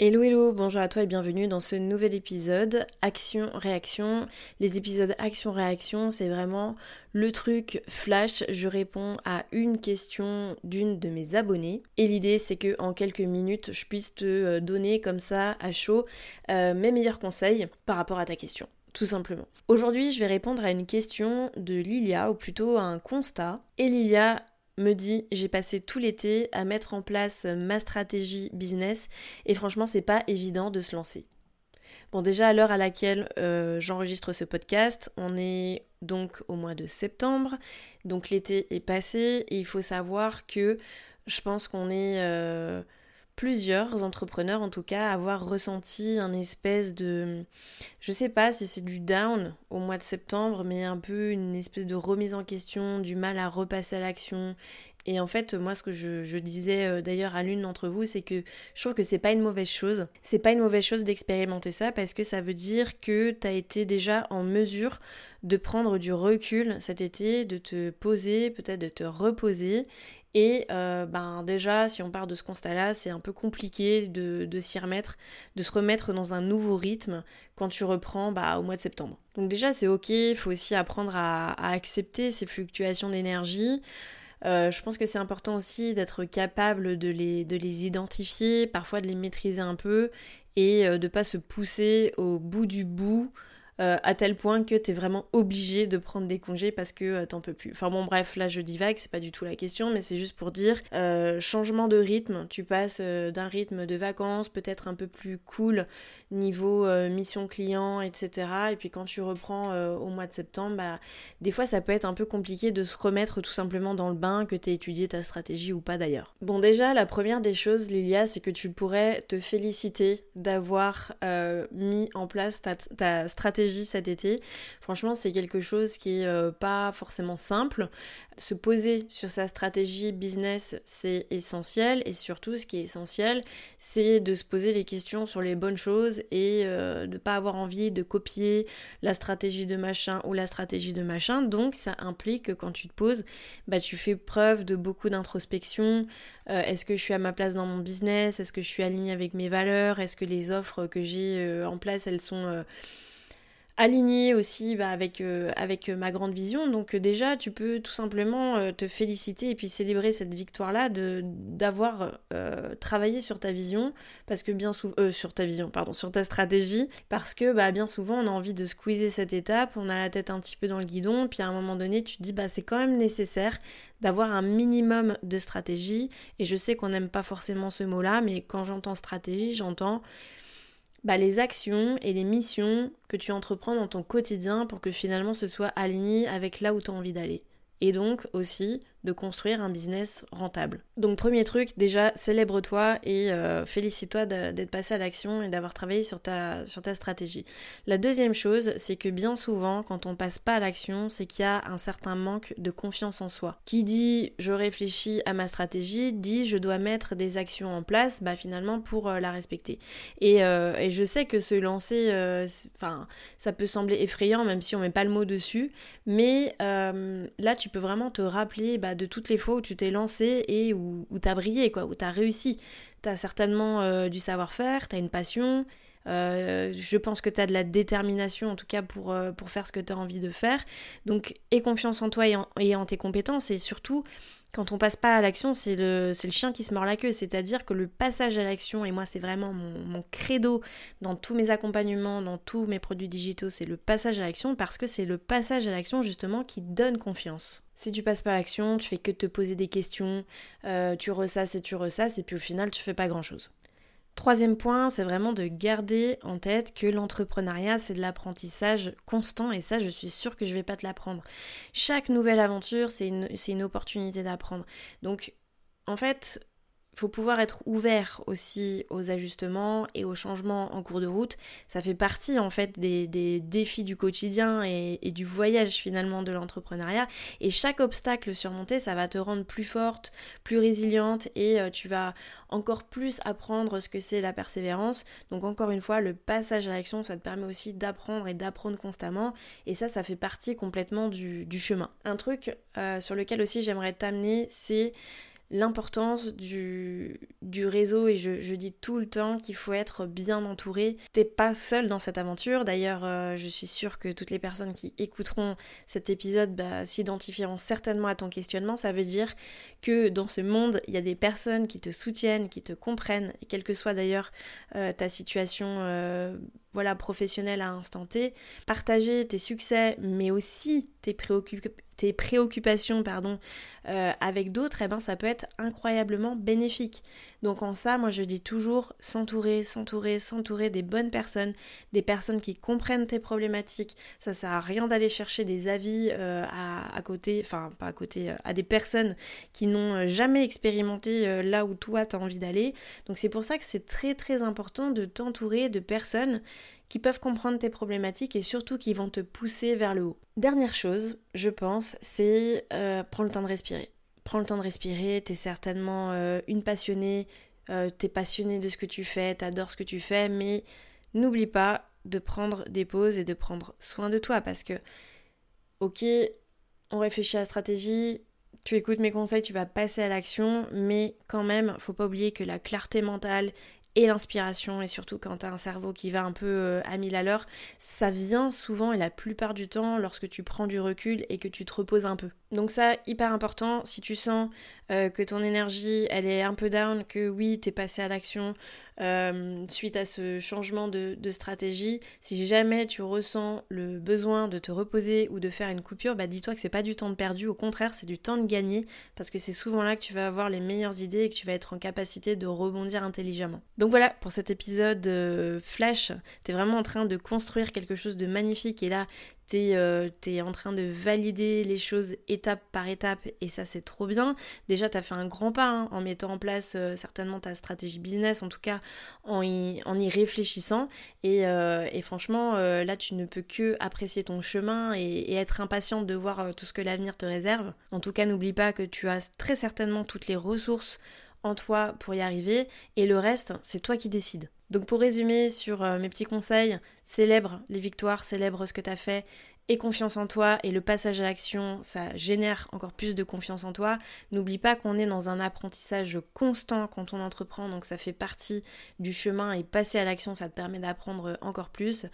Hello hello, bonjour à toi et bienvenue dans ce nouvel épisode Action-Réaction. Les épisodes Action-Réaction, c'est vraiment le truc flash. Je réponds à une question d'une de mes abonnées et l'idée c'est que en quelques minutes je puisse te euh, donner comme ça à chaud euh, mes meilleurs conseils par rapport à ta question tout simplement. Aujourd'hui, je vais répondre à une question de Lilia, ou plutôt à un constat. Et Lilia me dit j'ai passé tout l'été à mettre en place ma stratégie business et franchement c'est pas évident de se lancer. Bon déjà à l'heure à laquelle euh, j'enregistre ce podcast, on est donc au mois de septembre, donc l'été est passé et il faut savoir que je pense qu'on est euh, plusieurs entrepreneurs en tout cas avoir ressenti un espèce de je sais pas si c'est du down au mois de septembre mais un peu une espèce de remise en question du mal à repasser à l'action. Et en fait moi ce que je, disais euh, d'ailleurs à l'une d'entre vous c'est que je trouve que c'est pas une mauvaise chose. C'est pas une mauvaise chose d'expérimenter ça parce que ça veut dire que tu as été déjà en mesure de prendre du recul cet été de te poser peut-être de te reposer et euh, ben déjà, si on part de ce constat-là, c'est un peu compliqué de, s'y remettre, de se remettre dans un nouveau rythme quand tu reprends bah, au mois de septembre. Donc déjà, c'est ok, il faut aussi apprendre à, accepter ces fluctuations d'énergie. Euh, je pense que c'est important aussi d'être capable de les, de les identifier, parfois de les maîtriser un peu et euh, de ne pas se pousser au bout du bout euh, à tel point que t'es vraiment obligé de prendre des congés parce que euh, t'en peux plus. Enfin bon bref, là je divague, c'est pas du tout la question, mais c'est juste pour dire euh, changement de rythme. Tu passes d'un rythme de vacances peut-être un peu plus cool niveau mission client, etc. Et puis quand tu reprends au mois de septembre, bah, des fois ça peut être un peu compliqué de se remettre tout simplement dans le bain, que t'aies étudié ta stratégie ou pas d'ailleurs. Bon déjà la première des choses, Lilia, c'est que tu pourrais te féliciter d'avoir mis en place ta stratégie cet été. Franchement, c'est quelque chose qui est euh, pas forcément simple. Se poser sur sa stratégie business, c'est essentiel. Et surtout, ce qui est essentiel, c'est de se poser les questions sur les bonnes choses et euh, de pas avoir envie de copier la stratégie de machin ou la stratégie de machin. Donc, ça implique que quand tu te poses, bah, tu fais preuve de beaucoup d'introspection. Euh, est-ce que je suis à ma place dans mon business? Est-ce que je suis alignée avec mes valeurs? Est-ce que les offres que j'ai en place, elles sont aligné aussi bah, avec, euh, avec ma grande vision. Donc euh, déjà, tu peux tout simplement euh, te féliciter et puis célébrer cette victoire-là d'avoir travaillé sur ta vision, parce que bien souvent, sur ta vision, pardon, sur ta stratégie, parce que bah, bien souvent, on a envie de squeezer cette étape, on a la tête un petit peu dans le guidon, puis à un moment donné, tu te dis, bah c'est quand même nécessaire d'avoir un minimum de stratégie. Et je sais qu'on n'aime pas forcément ce mot-là, mais quand j'entends stratégie, j'entends bah, les actions et les missions que tu entreprends dans ton quotidien pour que finalement ce soit aligné avec là où tu as envie d'aller. Et donc aussi de construire un business rentable. Donc premier truc, déjà célèbre-toi et euh, félicite-toi d'être passé à l'action et d'avoir travaillé sur ta, stratégie. La deuxième chose, c'est que bien souvent, quand on passe pas à l'action, c'est qu'il y a un certain manque de confiance en soi. Qui dit je réfléchis à ma stratégie, dit je dois mettre des actions en place, bah finalement pour euh, la respecter. Et, euh, et, je sais que se lancer, ça peut sembler effrayant même si on met pas le mot dessus, mais là tu peux vraiment te rappeler bah, de toutes les fois où tu t'es lancé et où, où tu as brillé, quoi, où tu as réussi. Tu as certainement euh, du savoir-faire, tu as une passion. Euh, je pense que tu as de la détermination en tout cas pour, euh, pour faire ce que tu as envie de faire. Donc aie confiance en toi et en, et en tes compétences et surtout quand on passe pas à l'action, c'est le, chien qui se mord la queue. C'est-à-dire que le passage à l'action, et moi c'est vraiment mon, mon, credo dans tous mes accompagnements, dans tous mes produits digitaux, c'est le passage à l'action parce que c'est le passage à l'action justement qui donne confiance. Si tu passes pas à l'action, tu fais que te poser des questions, euh, tu ressasses et tu ressasses, et puis au final tu fais pas grand-chose. Troisième point, c'est vraiment de garder en tête que l'entrepreneuriat, c'est de l'apprentissage constant et ça, je suis sûre que je vais pas te l'apprendre. Chaque nouvelle aventure, c'est une opportunité d'apprendre. Donc, en fait, faut pouvoir être ouvert aussi aux ajustements et aux changements en cours de route. Ça fait partie en fait des, défis du quotidien et, du voyage finalement de l'entrepreneuriat. Et chaque obstacle surmonté, ça va te rendre plus forte, plus résiliente et euh, tu vas encore plus apprendre ce que c'est la persévérance. Donc encore une fois, le passage à l'action, ça te permet aussi d'apprendre et d'apprendre constamment. Et ça, ça fait partie complètement du, chemin. Un truc euh, sur lequel aussi j'aimerais t'amener, c'est l'importance du, réseau et je, dis tout le temps qu'il faut être bien entouré. T'es pas seul dans cette aventure. D'ailleurs, euh, je suis sûre que toutes les personnes qui écouteront cet épisode bah, s'identifieront certainement à ton questionnement. Ça veut dire que dans ce monde, il y a des personnes qui te soutiennent, qui te comprennent, quelle que soit d'ailleurs euh, ta situation euh, voilà, professionnelle à instant T. Partager tes succès, mais aussi tes, tes préoccupations pardon, euh, avec d'autres, eh ben, ça peut être incroyablement bénéfique. Donc en ça, moi je dis toujours s'entourer, s'entourer, s'entourer des bonnes personnes, des personnes qui comprennent tes problématiques. Ça sert à rien d'aller chercher des avis euh, à, côté, enfin pas à côté, euh, à des personnes qui n'ont jamais expérimenté là où toi tu as envie d'aller. Donc c'est pour ça que c'est très très important de t'entourer de personnes qui peuvent comprendre tes problématiques et surtout qui vont te pousser vers le haut. Dernière chose, je pense, c'est euh, prends le temps de respirer. Prends le temps de respirer, t'es certainement euh, une passionnée, euh, t'es passionnée de ce que tu fais, t'adores ce que tu fais, mais n'oublie pas de prendre des pauses et de prendre soin de toi parce que, ok, on réfléchit à la stratégie, tu écoutes mes conseils, tu vas passer à l'action, mais quand même, faut pas oublier que la clarté mentale et l'inspiration, et surtout quand tu as un cerveau qui va un peu euh, à mille à l'heure, ça vient souvent et la plupart du temps lorsque tu prends du recul et que tu te reposes un peu. Donc ça, hyper important, si tu sens euh, que ton énergie, elle est un peu down, que oui, t'es passé à l'action euh, suite à ce changement de, stratégie, si jamais tu ressens le besoin de te reposer ou de faire une coupure, bah dis-toi que c'est pas du temps de perdu, au contraire, c'est du temps de gagner, parce que c'est souvent là que tu vas avoir les meilleures idées et que tu vas être en capacité de rebondir intelligemment. Donc voilà, pour cet épisode euh, flash, t'es vraiment en train de construire quelque chose de magnifique et là, t'es euh, es en train de valider les choses étape par étape et ça c'est trop bien. Déjà t'as fait un grand pas hein, en mettant en place euh, certainement ta stratégie business, en tout cas en y, en y réfléchissant et, euh, franchement là tu ne peux que apprécier ton chemin et, et être impatiente de voir tout ce que l'avenir te réserve. En tout cas n'oublie pas que tu as très certainement toutes les ressources en toi pour y arriver et le reste c'est toi qui décides. Donc pour résumer sur euh, mes petits conseils, célèbre les victoires, célèbre ce que tu as fait et confiance en toi et le passage à l'action, ça génère encore plus de confiance en toi. N'oublie pas qu'on est dans un apprentissage constant quand on entreprend, donc ça fait partie du chemin et passer à l'action, ça te permet d'apprendre encore plus.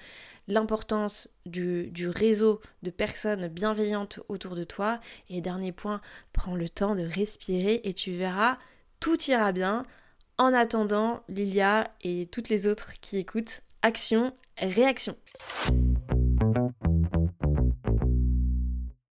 L'importance du, du, réseau de personnes bienveillantes autour de toi. Et dernier point, prends le temps de respirer et tu verras, tout ira bien. En attendant, Lilia et toutes les autres qui écoutent, action, réaction.